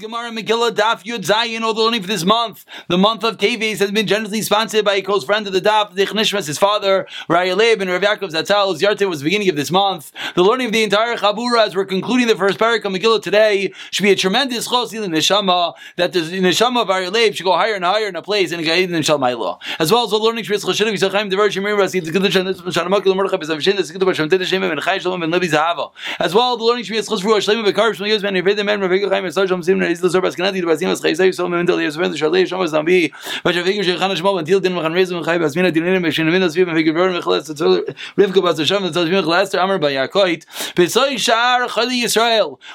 Gemara Megillah Daf Yud Zayin, although only for this month, the month of Teves has been generously sponsored by a close friend of the Daf, the Nishmas, his father, Rayaleb and Rav Yaakov Zatzal, whose Yarte was the beginning of this month. The learning of the entire Chabura, as we're concluding the first parak of Megillah today, should be a tremendous chos in the Neshama, that the Neshama of Rayaleb should go higher and higher in a place in Gaid and Shalmaila. As well as the learning Shris Chashidim, Yisachayim, Devar Shemir, Rasi, the Kiddush, and Shanamakil, Mordechai, Bezavshin, the Sikdush, Shamtid, Shemim, and Chai Shalom, and Levi Zahava. As well, the learning Shris Chasru, Shlemim, Bekar, Shmil Yosman, Yevedim, and Rav Chaim, as Chayzai, so Amr.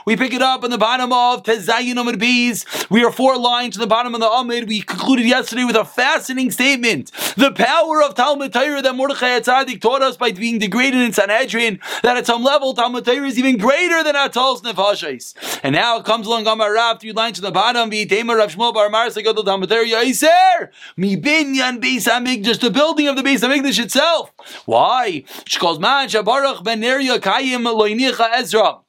We pick it up on the bottom of Tezayin Amid Bees. We are four lines to the bottom of the Amid. We concluded yesterday with a fascinating statement. The power of Talmud Torah that Mordechai Tzadik taught us by being degraded in Sanhedrin, that at some level Talmud Torah is even greater than Atol's Nefashis. And now it comes along Amar Rav, three lines to the bottom, V'itema Rav Shmuel Bar Mar Segadol Talmud Torah Yaiser, Mi Binyan Beis HaMikdash, the building of the Beis HaMikdash itself. Why? Shkos Man Shabarach Ben Neria Kayim Loinicha Ezra.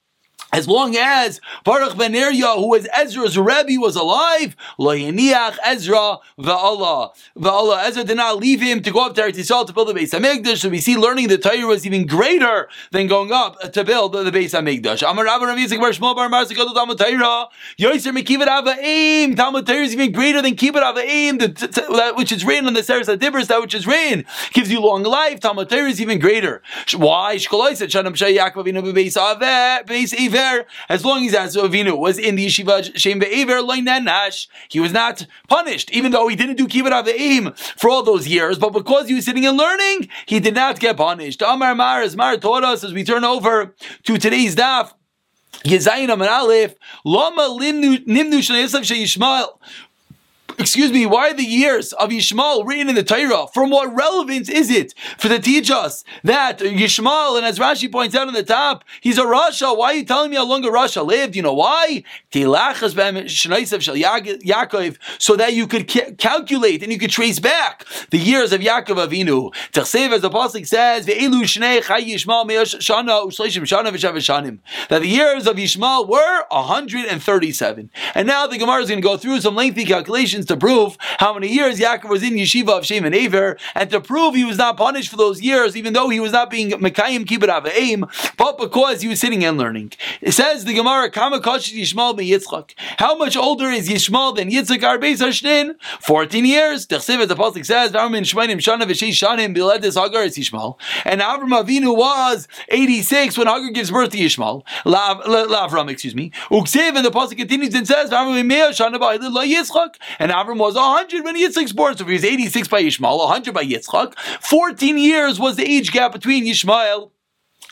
As long as Baruch ben Neriah, who was Ezra's Rebbe, was alive, lo yiniach Ezra va'Allah. Va'Allah. Ezra did not leave him to go up to Eretz Yisrael to build the Beis HaMikdash. So we see learning the Torah was even greater than going up to build the Beis HaMikdash. Amar Rabba Rav Yitzchak Bar Shmuel Bar Mar Sekot Talmud Torah. Yoiser Mekibet Ava'im. Talmud Torah is even greater than Kibet Ava'im, that which is written on the Seres HaDibros, that which is written gives you long life. Talmud Torah is even greater. Why? Shkoloi said Shanam Shay Yaakov Avinu Beis Aveh, As long as Avinu was in the yeshiva Shem Be'ever Nash, he was not punished, even though he didn't do Kibbut Aveim for all those years, but because he was sitting and learning, he did not get punished. Amar Mar, as Mar taught us, as we turn over to today's daf, Yezayin Amar Aleph, Lama Nimnu Shnayisav Sheyishmael excuse me, why are the years of Yishmael written in the Torah? From what relevance is it for to teach us that Yishmael, and as Rashi points out on the top, he's a Rasha. Why are you telling me how long a Rasha lived? You know why? So that you could ca- calculate and you could trace back the years of Yaakov Avinu. As the Apostle says, that the years of Yishmael were 137. And now the Gemara is going to go through some lengthy calculations to prove how many years Yaakov was in yeshiva of Shem and Aver, and to prove he was not punished for those years, even though he was not being Mekayim Kibbut aim, but because he was sitting and learning. It says the Gemara, Kama Yishmael Yitzchak. How much older is Yishmael than Yitzchak Arbeis Hashnin? 14 years. Techsiv, as the Pasuk says, Armin Shmainim Shana V'Shei Shanim Biledis Hagar is Yishmael. And Avram Avinu was 86 when Hagar gives birth to Yishmael. Lavram, excuse me. Uksiv, and the Pasuk continues and says, Avram Shana Yitzchak. And Avram was 100 when Yitzchak's born. So if he was 86 by Yishmael, 100 by Yitzchak, 14 years was the age gap between Yishmael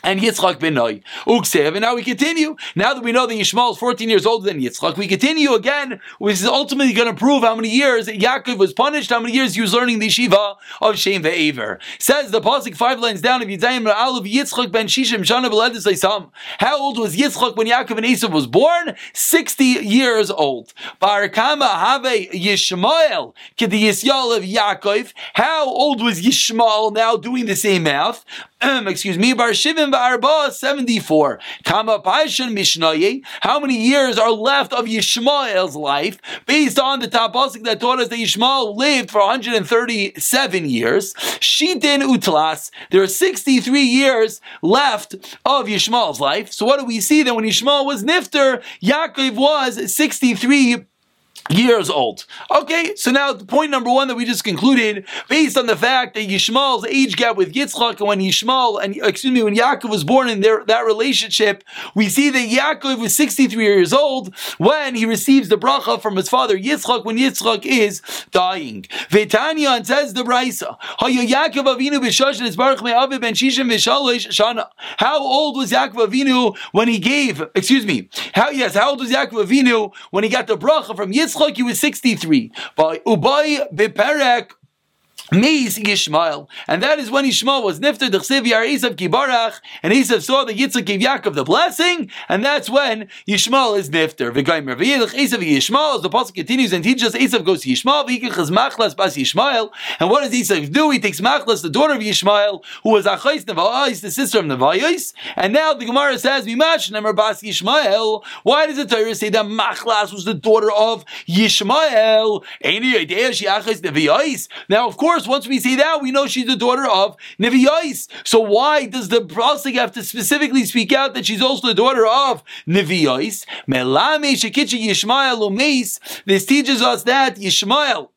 and Yitzchak ben Noi. Uksev. And now we continue. Now that we know that Yishmael is 14 years older than Yitzchak, we continue again, which is ultimately going to prove how many years Yaakov was punished, how many years he was learning the Shiva of Shem Ve'aver. Says the Pasuk five lines down of Yitzayim Ra'al of Yitzchak ben Shishim Shana Isam. How old was Yitzchak when Yaakov and Esav was born? 60 years old. Barakama Have Yishmael Kedi Yisyal of Yaakov. How old was Yishmael now doing the same math? excuse me, Bar Shivim Arba 74. Kama Paishan Mishnaye. How many years are left of Yishmael's life based on the Tapasik that taught us that Yishmael lived for 137 years? Shitin Utlas. There are 63 years left of Yishmael's life. So what do we see? That when Yishmael was Nifter, Yaakov was 63 years old. Okay, so now point number one that we just concluded, based on the fact that Yishmael's age gap with Yitzchak, and when Yishmael and excuse me, when Yaakov was born in their that relationship, we see that Yaakov was 63 years old when he receives the bracha from his father Yitzchak when Yitzchak is dying. Vetanya says the Brisa, Yaakov Avinu b'shoshin ben shishim shana. How old was Yaakov Avinu when he gave? Excuse me. How yes? How old was Yaakov Avinu when he got the bracha from Yitzchak? Yitzchak, he was 63. By Ubay Beperek Meis Yishmael, and that is when Yishmael was nifter dechsiv yar Esav kibarach, and Esav saw that Yitzchak gave Yaakov the blessing, and that's when Yishmael is nifter. V'gaimer v'yidach Esav Yishmael, as the pasuk continues and teaches, Esav goes to Yishmael, v'yikach machlas bas Yishmael, and what does Esav do? He takes machlas, the daughter of Yishmael, who was Achais Nevayis, the sister of Nevayis, and now the Gemara says, Mimash nemer bas Yishmael. Why does the Torah say that machlas was the daughter of Yishmael? Now, of course course, once we see that, we know she's the daughter of Nevi'ais. So why does the Pasuk have to specifically speak out that she's also the daughter of Nevi'ais? This teaches us that Yishmael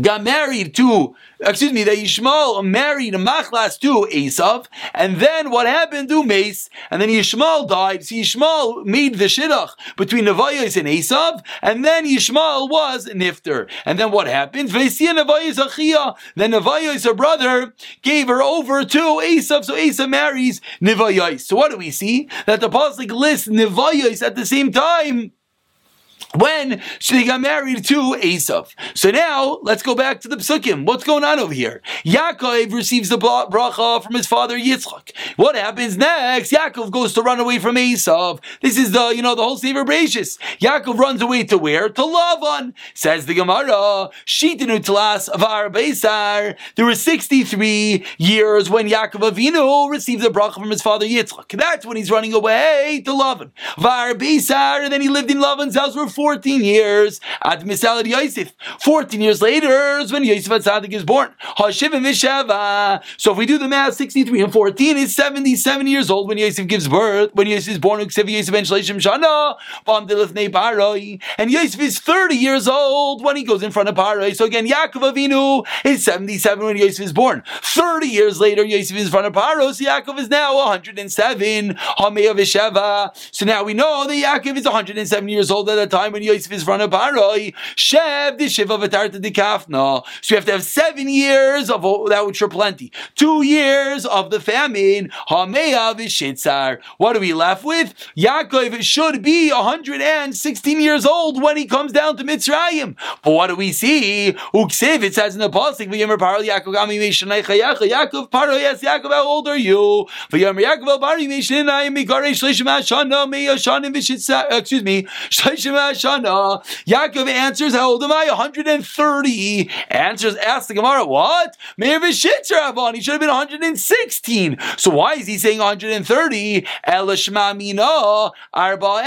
got married to excuse me, that Yishmael married Machlas to Esav, and then what happened to Mace, and then Yishmael died. So Yishmael made the shidduch between Nevi'os and Esav, and then Yishmael was Nifter. And then what happened? Vesia Nevi'as Achia. Then Nevi'os, her brother, gave her over to Esav, so Esav marries Nevi'os. So what do we see? That the Pasuk lists Nevi'os at the same time when she got married to Esav. So now let's go back to the psukim. What's going on over here? Yaakov receives the bracha from his father Yitzchak. What happens next? Yaakov goes to run away from Esav. This is the you know the whole Sefer Bereshis. Yaakov runs away to where? To Lavan. Says the Gemara. Shitinu tlas var beisar. There were sixty three years when Yaakov Avinu received the bracha from his father Yitzchak. That's when he's running away to Lavan. Var beisar, and then he lived in Lavan's house for 14 years at Misalad Yosef. 14 years later is when Yosef Atzadik is born. So if we do the math, 63 and 14 is 77 years old when Yosef gives birth. When Yosef is born, and Yosef is 30 years old when he goes in front of Paroi. So again, Yaakov Avinu is 77 when Yosef is born. 30 years later, Yosef is in front of Paro, so Yaakov is now 107. So now we know that Yaakov is 107 years old at the time time when Yosef is front of Paroi, Shev the Shiva Vatarta the Kafna. So you have to have seven years of that which are plenty. Two years of the famine. Hameya Vishitzar. What are we left with? Yaakov should be 116 years old when he comes down to Mitzrayim. But what do we see? Uksiv, it says in the Pasuk, V'yomer Paro Yaakov Gami Meshanaycha Yaakov Paro, yes, Yaakov, how old are you? V'yomer Yaakov Bari Meshanayim Migare Shlishim Hashana Meyashanim Vishitzar, excuse me, Shlishim Shana. Yaakov answers, How old am I? 130. Answers, asks the Gemara, What? Meir Avon. He should have been 116. So why is he saying 130? Elishmamina Arba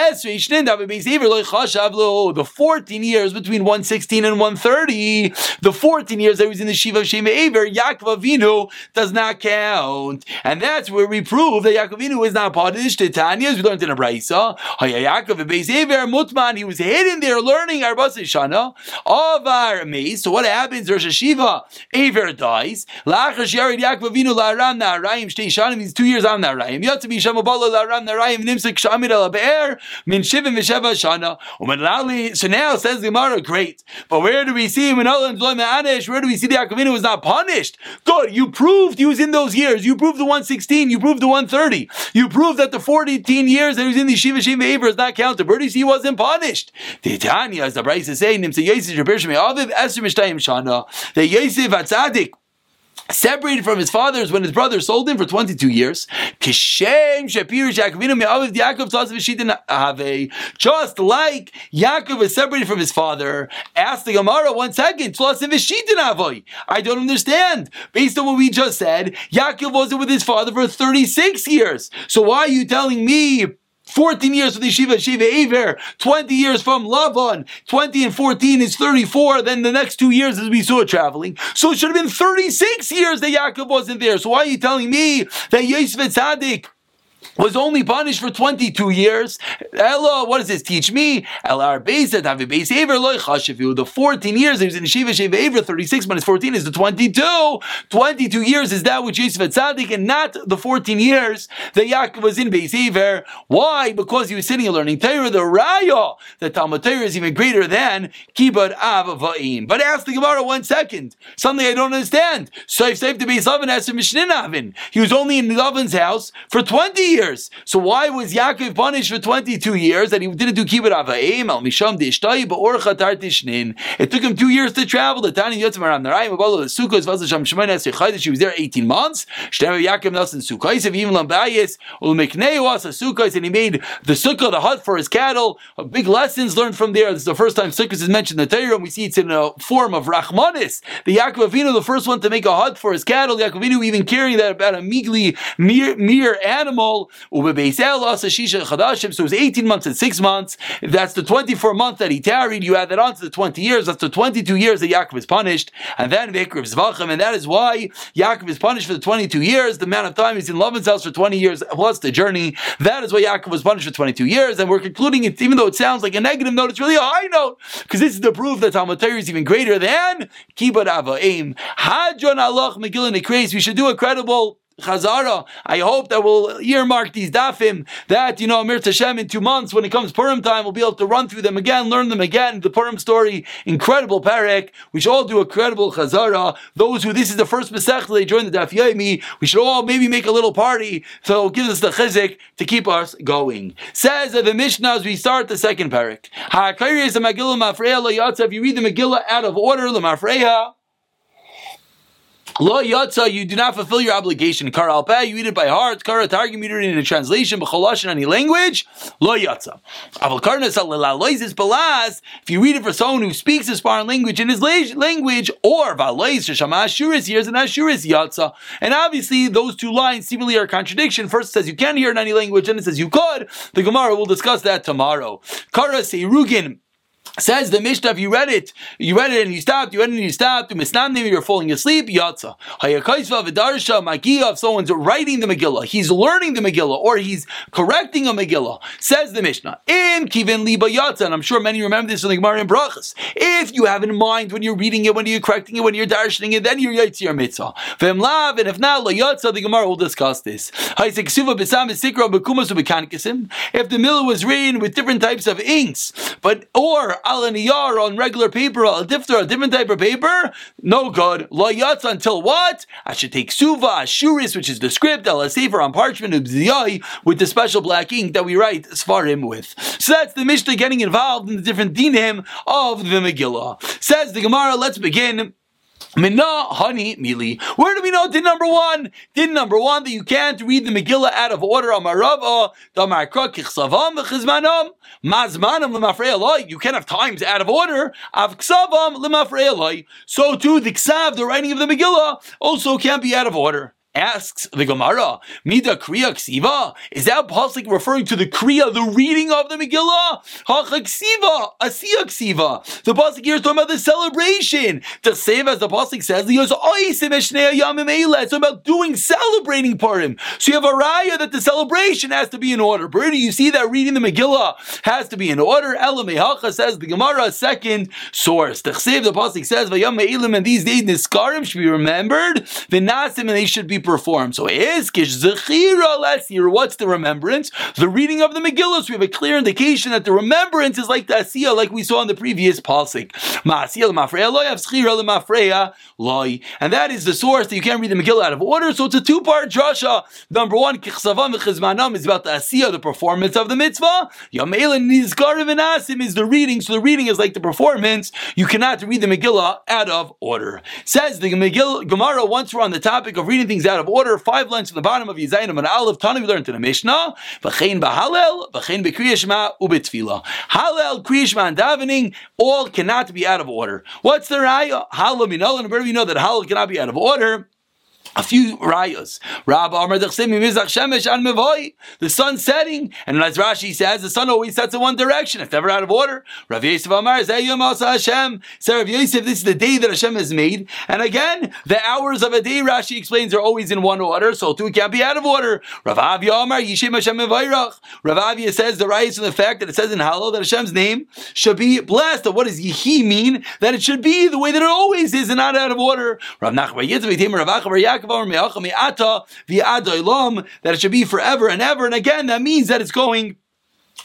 The 14 years between 116 and 130, the 14 years that he was in the Shiva of Shema Aver, Yaakov Avinu does not count. And that's where we prove that Yaakov Avinu is not part of this Titania, as we learned in a Brisa. Yaakov Aver Mutman, he was hidden there learning Arbas Shana of our maze. So what happens? Rosh Hashiva, Aver dies. Lachash Yared Yaakov Avinu La'aram Na'arayim Shtei Shanim. He's two years on Na'arayim. Yatzabi Shamabala La'aram Na'arayim Nimsik Shamir El Be'er Min Shivim V'Sheva Shana. So now says the Gemara, great. But where do we see when Allah employed Ma'anish? Where do we see the Yaakov was not punished? Good. You proved he was in those years. You proved the 116. You proved the 130. You proved that the 14 years that he was in the Shiva Shiva Aver is not counted. Where do you see he wasn't punished? Titania, as the Bryce is saying, Nimsa Yosef Rabir Aviv Esther Mishtayim Shana, that Yosef Atzadik separated from his fathers when his brother sold him for 22 years. Just like Yaakov is separated from his father, ask the Gemara one second, I don't understand. Based on what we just said, Yaakov wasn't with his father for 36 years. So why are you telling me 14 years with Yeshiva, Shiva Aver, 20 years from Lavan, 20 and 14 is 34, then the next two years as we saw traveling. So it should have been 36 years that Yaakov wasn't there. So why are you telling me that Yosef Tzaddik was only punished for 22 years. Ella, what does this teach me? The 14 years he was in Shiva Shiva Aver, 36 minus 14 is the 22. 22 years is that which Yosef Tzaddik, and not the 14 years that Yaakov was in base Aver. Why? Because he was sitting and learning Torah, the Raya, the Talmud Torah is even greater than Kibbud Avava'im. But ask the Gemara one second. Something I don't understand. Saif Saif the base Lavan has to Mishnah He was only in Lavan's house for 20 years. So why was Yaakov punished for 22 years that he didn't do kibbut avayim al misham tartishnin? It took him two years to travel. The Tani Yotzim aram Narayim Abalo the Sukkos Vasasham Shemana Sechayda. She was there 18 months. Shteva Yaakov Nelson Sukkos of even Lambayis Ulmeknei was a Sukkos and he made the sukkah the hut for his cattle. Big lessons learned from there. This is the first time Sukkos is mentioned in the Torah, and we see it's in a form of Rachmanis. The Yaakov Avinu, the first one to make a hut for his cattle. Yaakov Avinu even carrying that about a meagly mere, mere animal. So it was 18 months and 6 months. That's the 24 months that he tarried. You add that on to the 20 years. That's the 22 years that Yaakov is punished. And then Vikriv Zvachim. And that is why Yaakov is punished for the 22 years. The amount of time he's in Lavan's house for 20 years plus the journey. That is why Yaakov was punished for 22 years. And we're concluding it, even though it sounds like a negative note, it's really a high note. Because this is the proof that Talmud Torah is even greater than Kibbut Avaim. Hadron Allah Megillah Nekreis. We should do a credible Chazara. I hope that we'll earmark these dafim that, you know, Amir Tashem in two months when it comes Purim time, we'll be able to run through them again, learn them again. The Purim story, incredible parak. We should all do a credible Chazara. Those who this is the first Masech they join the Daf Yomi, we should all maybe make a little party. So give us the chizik to keep us going. Says of the Mishnah as we start the second parak. If you read the Megillah out of order, the Mafreya. Lo yatsa, you do not fulfill your obligation. Kar alpeh, you eat it by heart. Kara targum, you read it in a translation. B'cholash in any language. Lo yatsa. Aval karnas loizis balas. If you read it for someone who speaks this foreign language in his language, or valois shama ashuris hears an ashuris yatsa. And obviously, those two lines seemingly are contradiction. First it says you can hear in any language, and it says you could. The Gemara will discuss that tomorrow. Kara seirugin. Says the Mishnah, if you read it, you read it and you stopped, you read it and you stopped, you're falling asleep, yatsa. Hayakaisva v'darsha magia, if someone's writing the Megillah, he's learning the Megillah, or he's correcting a Megillah. Says the Mishnah, im kivin liba yatsa, and I'm sure many remember this from the Gemara in Brachas. If you have in mind when you're reading it, when you're correcting it, when you're darshaning it, then you're yatzir mitzvah. V'im lav, and if not, la the Gemara will discuss this. If the Millah was written with different types of inks, but, or al on regular paper, al diftar, a different type of paper, no good. Lo until what? I should take suva, ashuris, which is the script, al sefer on parchment, with the special black ink that we write svarim with. So that's the Mishnah getting involved in the different dinim of the Megillah. Says the Gemara, let's begin. Minna, honey, mili. Where do we know din number one? Din number one that you can't read the Megillah out of order. Amarava, damarkra kichsavam v'chizmanam, mazmanam l'mafrei You can't have times out of order. Av ksavam So too, the ksav, the writing of the Megillah, also can't be out of order. Asks the Gemara, Mida Kriya Ksiva? Is that pasuk referring to the Kriya, the reading of the Megillah? Ksiva, Asiya Ksiva. The pasuk here is talking about the celebration. To save, as the pasuk says, it's about doing celebrating Purim. So you have a raya that the celebration has to be in order. Brady, you see that reading the Megillah has to be in order. Elamehacha says the Gemara, second source. To save, the pasuk says, and these days Niskarim should be remembered. V'nasim and they should be performed. So Eskish Zechira year. What's the remembrance? The reading of the Megillah. We have a clear indication that the remembrance is like the Asiya, like we saw in the previous Pasik. And that is the source that you can't read the Megillah out of order. So it's a two-part drasha. Number one, Kichsavam is about the Asiya, the performance of the mitzvah. Yamelan Nizkarim Asim is the reading. So the reading is like the performance. You cannot read the Megillah out of order. Says the Megillah Gemara, once we're on the topic of reading things out out of order. Five lines from the bottom of Yizayim and Aleph. Tani we learned in the Mishnah. V'chein b'halel, v'chein b'kriyashma, u'b'tfila. Halel, kriyashma, and davening all cannot be out of order. What's the raya? Halel minol, and where do we know that halel cannot be out of order? A few rayas. Rabbi Amar Shemesh an Mevoi. The sun setting, and as Rashi says, the sun always sets in one direction. It's never out of order. Rav Yosef Amar Zayom Asa Hashem. So Rav Yosef, this is the day that Hashem has made. And again, the hours of a day, Rashi explains, are always in one order, so too it can't be out of order. Rav Avia Amar Yishem Hashem Mevayrach. Rav Avia says the rayas from the fact that it says in Hallel that Hashem's name should be blessed. What does Yehi mean? That it should be the way that it always is and not out of order. Rav Nachbar Yitzvah Rav That it should be forever and ever. And again, that means that it's going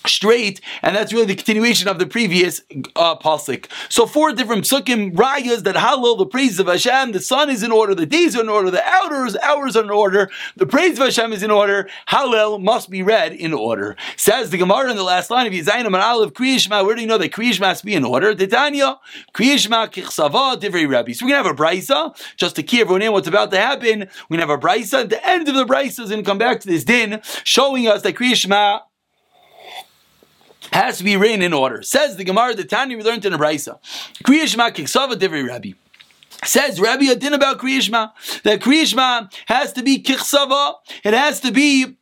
straight, and that's really the continuation of the previous uh, pasuk. So four different psukim rayas that halal the praise of Hashem. The sun is in order, the days are in order, the hours hours are in order, the praise of Hashem is in order. Hallel must be read in order. Says the Gemara in the last line of Yizayim and Aleph Kriyishma. Where do you know that Kriyish must be in order? Titania Kriyishma Kichsava Divrei Rabbi. So we're gonna have a brisa just to key everyone in what's about to happen. We're have a brisa. At the end of the brisa is gonna come back to this din, showing us that Kriyishma has to be written in order. Says the Gemara, the Tanya we learned in the Brisa. Kriyashma kiksava divrei Rabbi. Says Rabbi Adin about Kriyashma that Kriyashma has to be kiksava. It has to be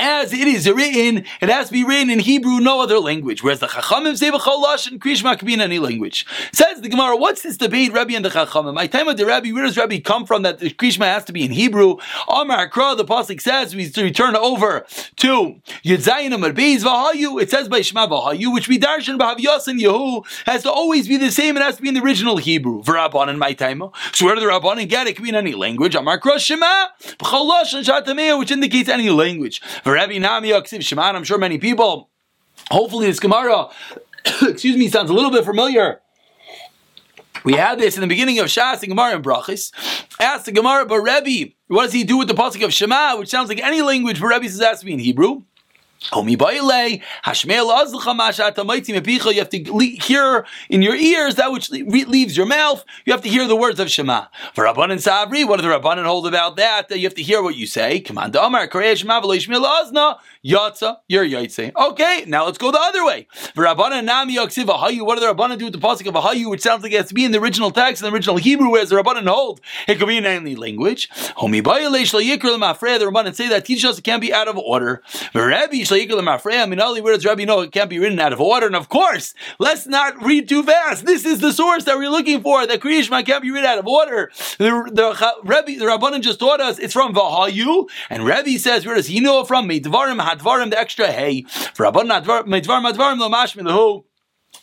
as it is written, it has to be written in Hebrew, no other language. Whereas the Chachamim say b'chol and Krishma can be in any language. Says the Gemara, what's this debate, Rabbi and the Chachamim? My time of the Rabbi, where does Rabbi come from that the Krishma has to be in Hebrew? Amar Kra, the pasuk says, we return over to Yedzayin Amar Beis Vahayu. It says by Shema Vahayu, which we darshan b'Havyas and Yehu has to always be the same. It has to be in the original Hebrew. V'Rabban in my time. So where do the Rabbanan get it? Can be in any language. Amar Kra Shema b'chol and Shatameh, which indicates any language. Rabbi Nami Yaksiv Shemar. I'm sure many people. Hopefully, this Gemara, excuse me, sounds a little bit familiar. We had this in the beginning of Shas and Gemara and Brachis. Ask the Gemara, but Rebbe, what does he do with the pasuk of Shema, which sounds like any language, but Rebbe says it be in Hebrew. You have to hear in your ears that which leaves your mouth. You have to hear the words of Shema. For Rabban and Sabri, what do the Rabbanan hold about that? That you have to hear what you say. Command Amar, Shema, Yatza, you're Yaitse. Okay, now let's go the other way. For Rabbanan Nami Yaksiv Ahayu, what do the Rabbanan do with the pasuk of Ahayu, which sounds like it has to be in the original text, in the original Hebrew, whereas the Rabbanan hold it could be in any language. The Rabbanan say that teaches us it can't be out of order. Rabbi Rabbi know it can't be written out of order? And of course, let's not read too fast. This is the source that we're looking for. That Kriyishma can't be written out of order. The, the Rabbi, the Rabbanan just taught us it's from Vahayu, and Rabbi says where does he know it from? Meidvarim Hadvarim, the extra hey. For Rabbanan Meidvarim Hadvarim Lo Mashmi Lahu.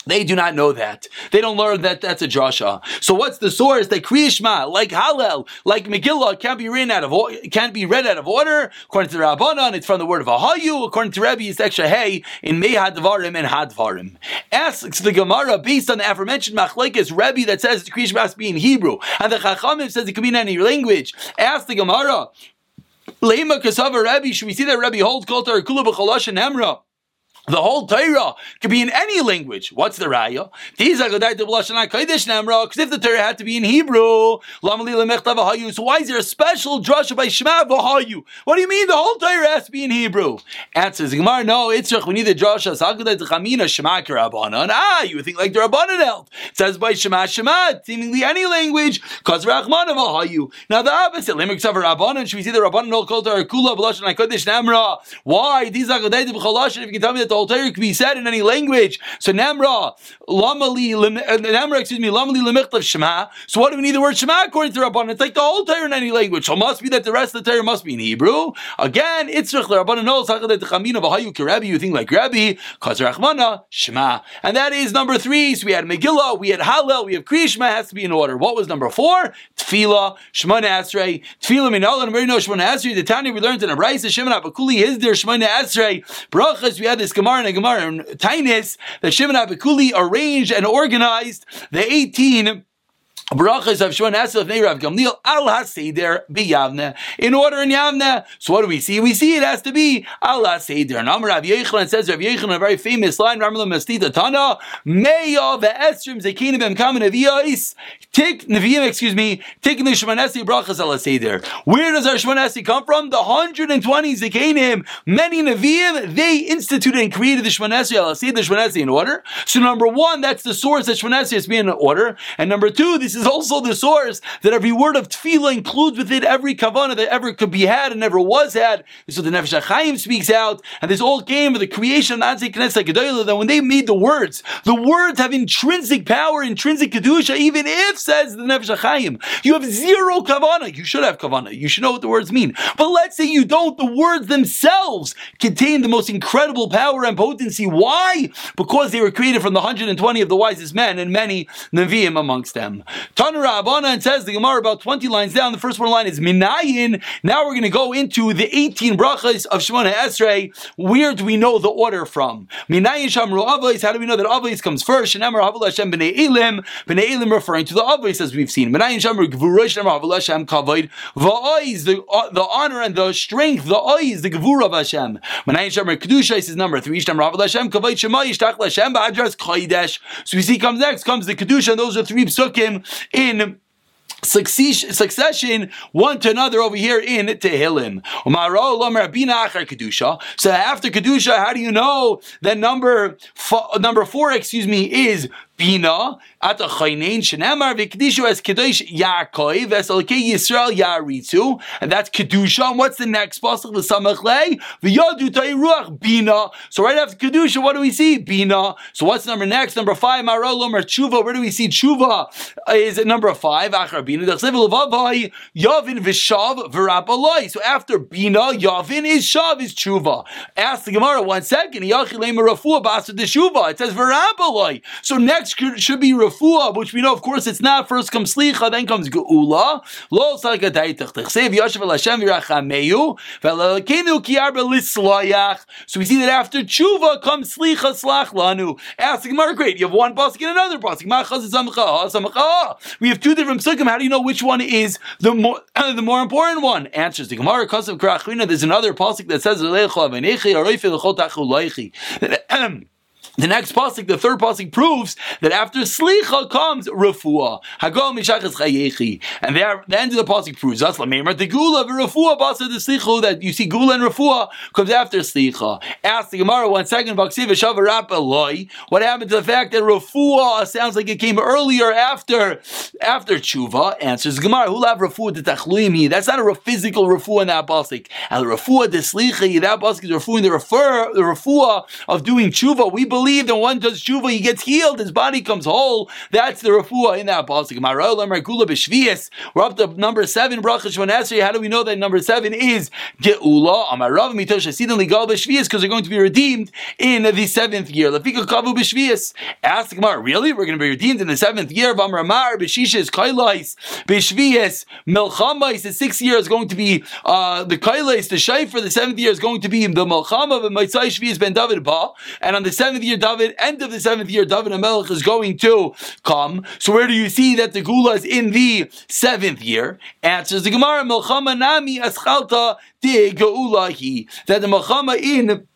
They do not know that. They don't learn that that's a Joshua. So what's the source that Kriyishma, like Hallel, like Megillah, can't be written out of can't be read out of order? According to the Rabbanon, it's from the word of Ahayu. According to Rebbe, it's extra hey in Mei Hadvarim and Hadvarim. Asks the Gemara based on the aforementioned Machlekes Rebbe that says Kriyishma has to be in Hebrew, and the Chachamim says it can be in any language. Ask the Gemara. Lema Kasava Rebbe, should we see that Rebbe holds Kol Kula B'chalash and Hemra? The whole Torah could be in any language. What's the raya? Because if the Torah had to be in Hebrew, so why is there a special drasha by Shema v'hayu? What do you mean the whole Torah has to be in Hebrew? Answers Gemara, no, it's we need the drasha. Ah, you think like the Rabbanan held. It says by Shema Shema, seemingly any language, because Rachman v'hayu. Now the opposite, Limik Savar Rabbanan, should we see the Rabbanan all called Torah Kula b'lashon HaKodesh Namra? Why? These if you can tell me that whole Torah can be said in any language. So Namra, Lamali, uh, Namra, excuse me, Lamali Lemichtav Shema. So what do we need the word Shema according to Rabbanan? It's like the whole Torah in any language. So it must be that the rest of the Torah must be in Hebrew. Again, it's Rabbanan knows Hakadat Chamina Vahayu Kirabi, you think like Rabbi, Kaz Rachmana, Shema. And that is number three. So we had Megillah, we had Hallel, we have Kriyishma, has to be in order. What was number four? Tefillah, Shemana Asrei, Tefillah Minal, and know Shemana Asrei. The Tanya we learned in a Brisa, Shemana Abakuli is there, Shemana Asrei. Brachas, we had this Gemara and a Gemara and Tainis that Shimon Abikuli arranged and organized the 18 Brachas of Shimon Esel of Rav Gamliel al haseder biyavne in order in Yavne. So what do we see? We see it has to be al haseder. And Amar Rav Yechon says Rav Yechon a very famous line. Ramla Mastita Tana Meya ve'esrim zekinim bem kamen aviyais tik neviim. Excuse me. Tik the Shimon Esel brachas al haseder. Where does our Shimon Esel come from? The 120 zekinim. Many neviim they instituted and created the Shimon Esel al haseder Shimon Esel in order. So number one, that's the source that Shimon Esel is being in order. And number two, this is also the source that every word of tefillah includes within every kavana that ever could be had and never was had. So the Nefesh HaChaim speaks out, and this all came with the creation of Anzei Knesset Gedolah, that when they made the words, the words have intrinsic power, intrinsic kedusha, even if, says the Nefesh HaChaim, you have zero kavana. You should have kavana. You should know what the words mean. But let's say you don't, the words themselves contain the most incredible power and potency. Why? Because they were created from the 120 of the wisest men and many Nevi'im amongst them. Tanura Abana and says the Gemara about 20 lines down. The first one line is Minayin. Now we're going to go into the 18 brachas of Shemona Esrei. Where do we know the order from? Minayin Shamru Avos. How do we know that Avos comes first? Shenamar Havul Hashem B'nei Elim. B'nei Elim referring to the Avos as we've seen. Minayin Shamru Gvurosh Shenamar Havul Hashem Kavod. Va'ois, the, uh, the honor and the strength. The ois, the Gvur of Hashem. Minayin Shamru Kedusha is number three. Shenamar Havul Hashem Kavod Shema Yishtach Hashem Ba'adras Kodesh. So we see comes next comes the Kedusha and those are three psukim in succession one to another over here in Tehillim. So after Kedusha, how do you know that number number four, excuse me, is Bina at a chaynein shenemar v'kedishu as kedush Yaakov as Yisrael yaritzu, and that's kedusha. And what's the next pasuk? The samachlei v'yadu ruach bina. So right after kedusha, what do we see? Bina. So what's number next? Number five. Marol Omer tshuva. Where do we see tshuva? Is it number five? Achar bina. Yavin v'shav v'rapaloi. So after bina, yavin is shav is tshuva. Ask the Gemara one second. Yachilei merafua basa deshuva. It says v'rapaloi. So next should be refuah, which we know, of course, it's not. First comes slicha, then comes geula. Lo yashav v'rachameyu. So we see that after tshuva comes slicha slach lanu. Ask Gemara, great. You have one pasuk and another pasuk. We have two different psukim. How do you know which one is the more uh, the more important one? Answers the Gemara. There's another pasuk that says the next pasuk, the third pasuk, proves that after slicha comes refuah. Hagol mishachas chayechi, and there the end of the pasuk proves us lamemer the gula refuah basa the slicha that you see gula and refuah comes after slicha. Ask the Gemara one second. Vaksiv shavarap eloi. What happened to the fact that refuah sounds like it came earlier after after tshuva? Answers Gemara. Have refuah the tachluimi? That's not a physical refuah in that pasuk. The refuah the slicha that pasuk is refuah the refer the refuah of doing tshuva. We believe believe that one does tshuva, he gets healed, his body comes whole. That's the refuah in that pasuk. We're up to number seven, bracha How do we know that number seven is geula? Amarav mitosha sidon ligal b'shvias because they're going to be redeemed in the seventh year. Lafika kavu. Ask Gemara, really? We're going to be redeemed in the seventh year of Amramar b'shishis kailais b'shvias milchamais. The sixth year is going to be uh, the kailais. The shayfer. The seventh year is going to be the milchama of Maitzai Shvias ben David ba. And on the seventh year, David, end of the seventh year, David Melech is going to come. So where do you see that the Gula is in the seventh year? Answers the Gemara, Melchama Nami Aschalta De Geulahi. That the Melchama in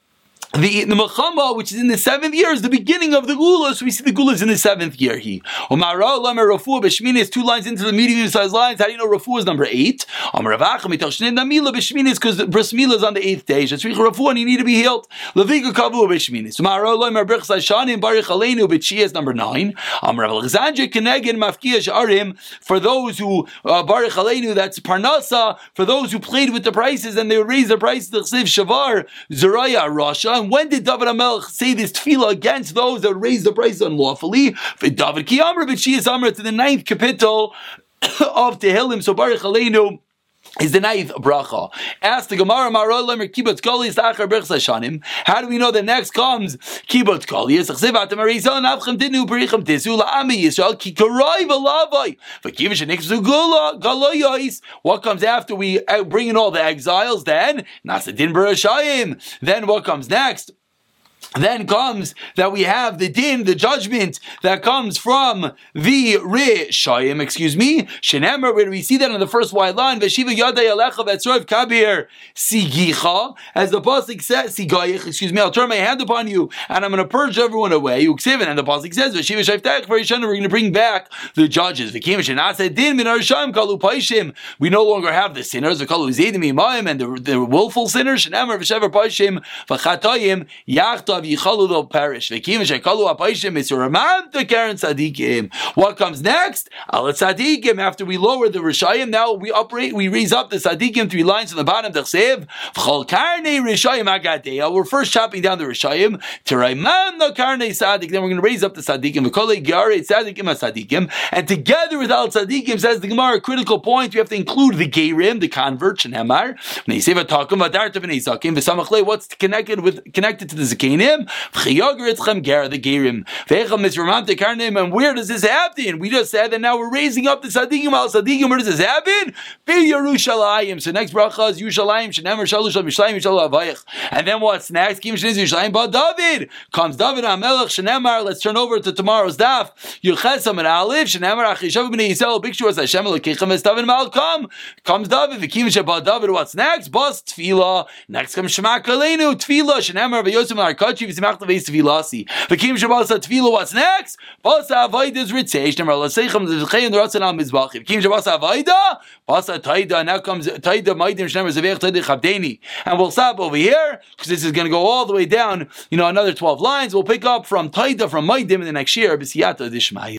the the Mechama, which is in the seventh year, is the beginning of the Gula. So we see the Gula is in the seventh year. He Omara Lamer Rafu is two lines into the medium sized lines. How do you know Rafu is number eight? Omar Mitashnin Namila is because Bris Mila is on the eighth day. Shetzrich Rafu and you need to be healed. Leviga Kavu B'Shmini. So Omar Lamer Brich Sashanim Baruch Aleinu B'Chi is number nine. Omar Alexandra Kenegin Mafkia Sharim for those who uh, Aleinu that's Parnasa for those who played with the prices and they raise the prices to Chsiv Shavar Zeraya Rasha. And when did David Amelch say this tefillah against those that raise the price unlawfully? David Kiyamr, but she is Amr to the ninth capital of Tehillim. So Baruch Aleinu is the ninth bracha. Ask the Gemara Marolim Kibbutz Kolis Achar Berchs Hashanim. How do we know the next comes Kibbutz Kolis? Chsivat Marizon Avchem Dinu Berichim Tisu LaAmi Yisrael Ki Karoi V'Lavoi V'Kivish Nikzu Gula Galoyois. What comes after we uh, bring in all the exiles? Then Nasadin Berashayim. Then what comes next? Then comes that we have the din, the judgment that comes from the Rishayim, excuse me, Shenemer, where we see that in the first white line, Veshiva Yadei Alecha Vetzorv Kabir Sigicha, as the Pasik says, Sigayich, excuse me, I'll turn my hand upon you, and I'm going to purge everyone away, Uksivin, and the Pasik says, Veshiva Shaftech, for Yishana, we're going to bring back the judges, Vikim Shenasa Din Min Arshayim Kalu Paishim, we no longer have the sinners, the Kalu Zedim Imayim, and the, the willful sinners, Shenemer, Veshever Paishim, Vachatayim, Yachta yichalu they'll perish. Shekalu to tzadikim. What comes next? Al tzadikim. After we lower the rishayim, now we operate. We raise up the tzadikim three lines on the bottom. Dechsev v'chol karne rishayim agadeya. We're first chopping down the rishayim. No karne tzadik. Then we're going to raise up the tzadikim. V'kol gyare tzadikim tzadikim. And together with al tzadikim, says the Gemara, a critical point. You have to include the geirim, the converts, and hemar. What's connected with connected to the zakenim? Karnim, and where does this happen? We just said that now we're raising up the Sadiqim al Sadiqim. Where does this happen? Yerushalayim. So next bracha is Yerushalayim, Shenemer Shalu Shal Mishlayim And then what's next? Kim Sheniz Yerushalayim Ba David. Comes David HaMelech Shenemar. Let's turn over to tomorrow's daf. Yuchesam and Alif Shenemar Achishav B'nei Yisrael Bikshu as Hashem Elokechem Es David Malkam. Comes David V'kim Sheba David. What's next? Bas Tefillah. Next comes Shema Kalenu Tefillah Shenemar V'Yosem What's next? Bas Avoid is Ritzeish Nemar Lasechem Zevchein Ratzon Al Mizbach. V'kim Sheba Avoida. Bas Taida. Now comes Taida Maidim Shenemar Zevech Taida Chabdeni. And we'll stop over here because this is going to go all the way down. You know, another twelve lines. We'll pick up from Taida from Maidim in the next year. B'siyata Dishmai.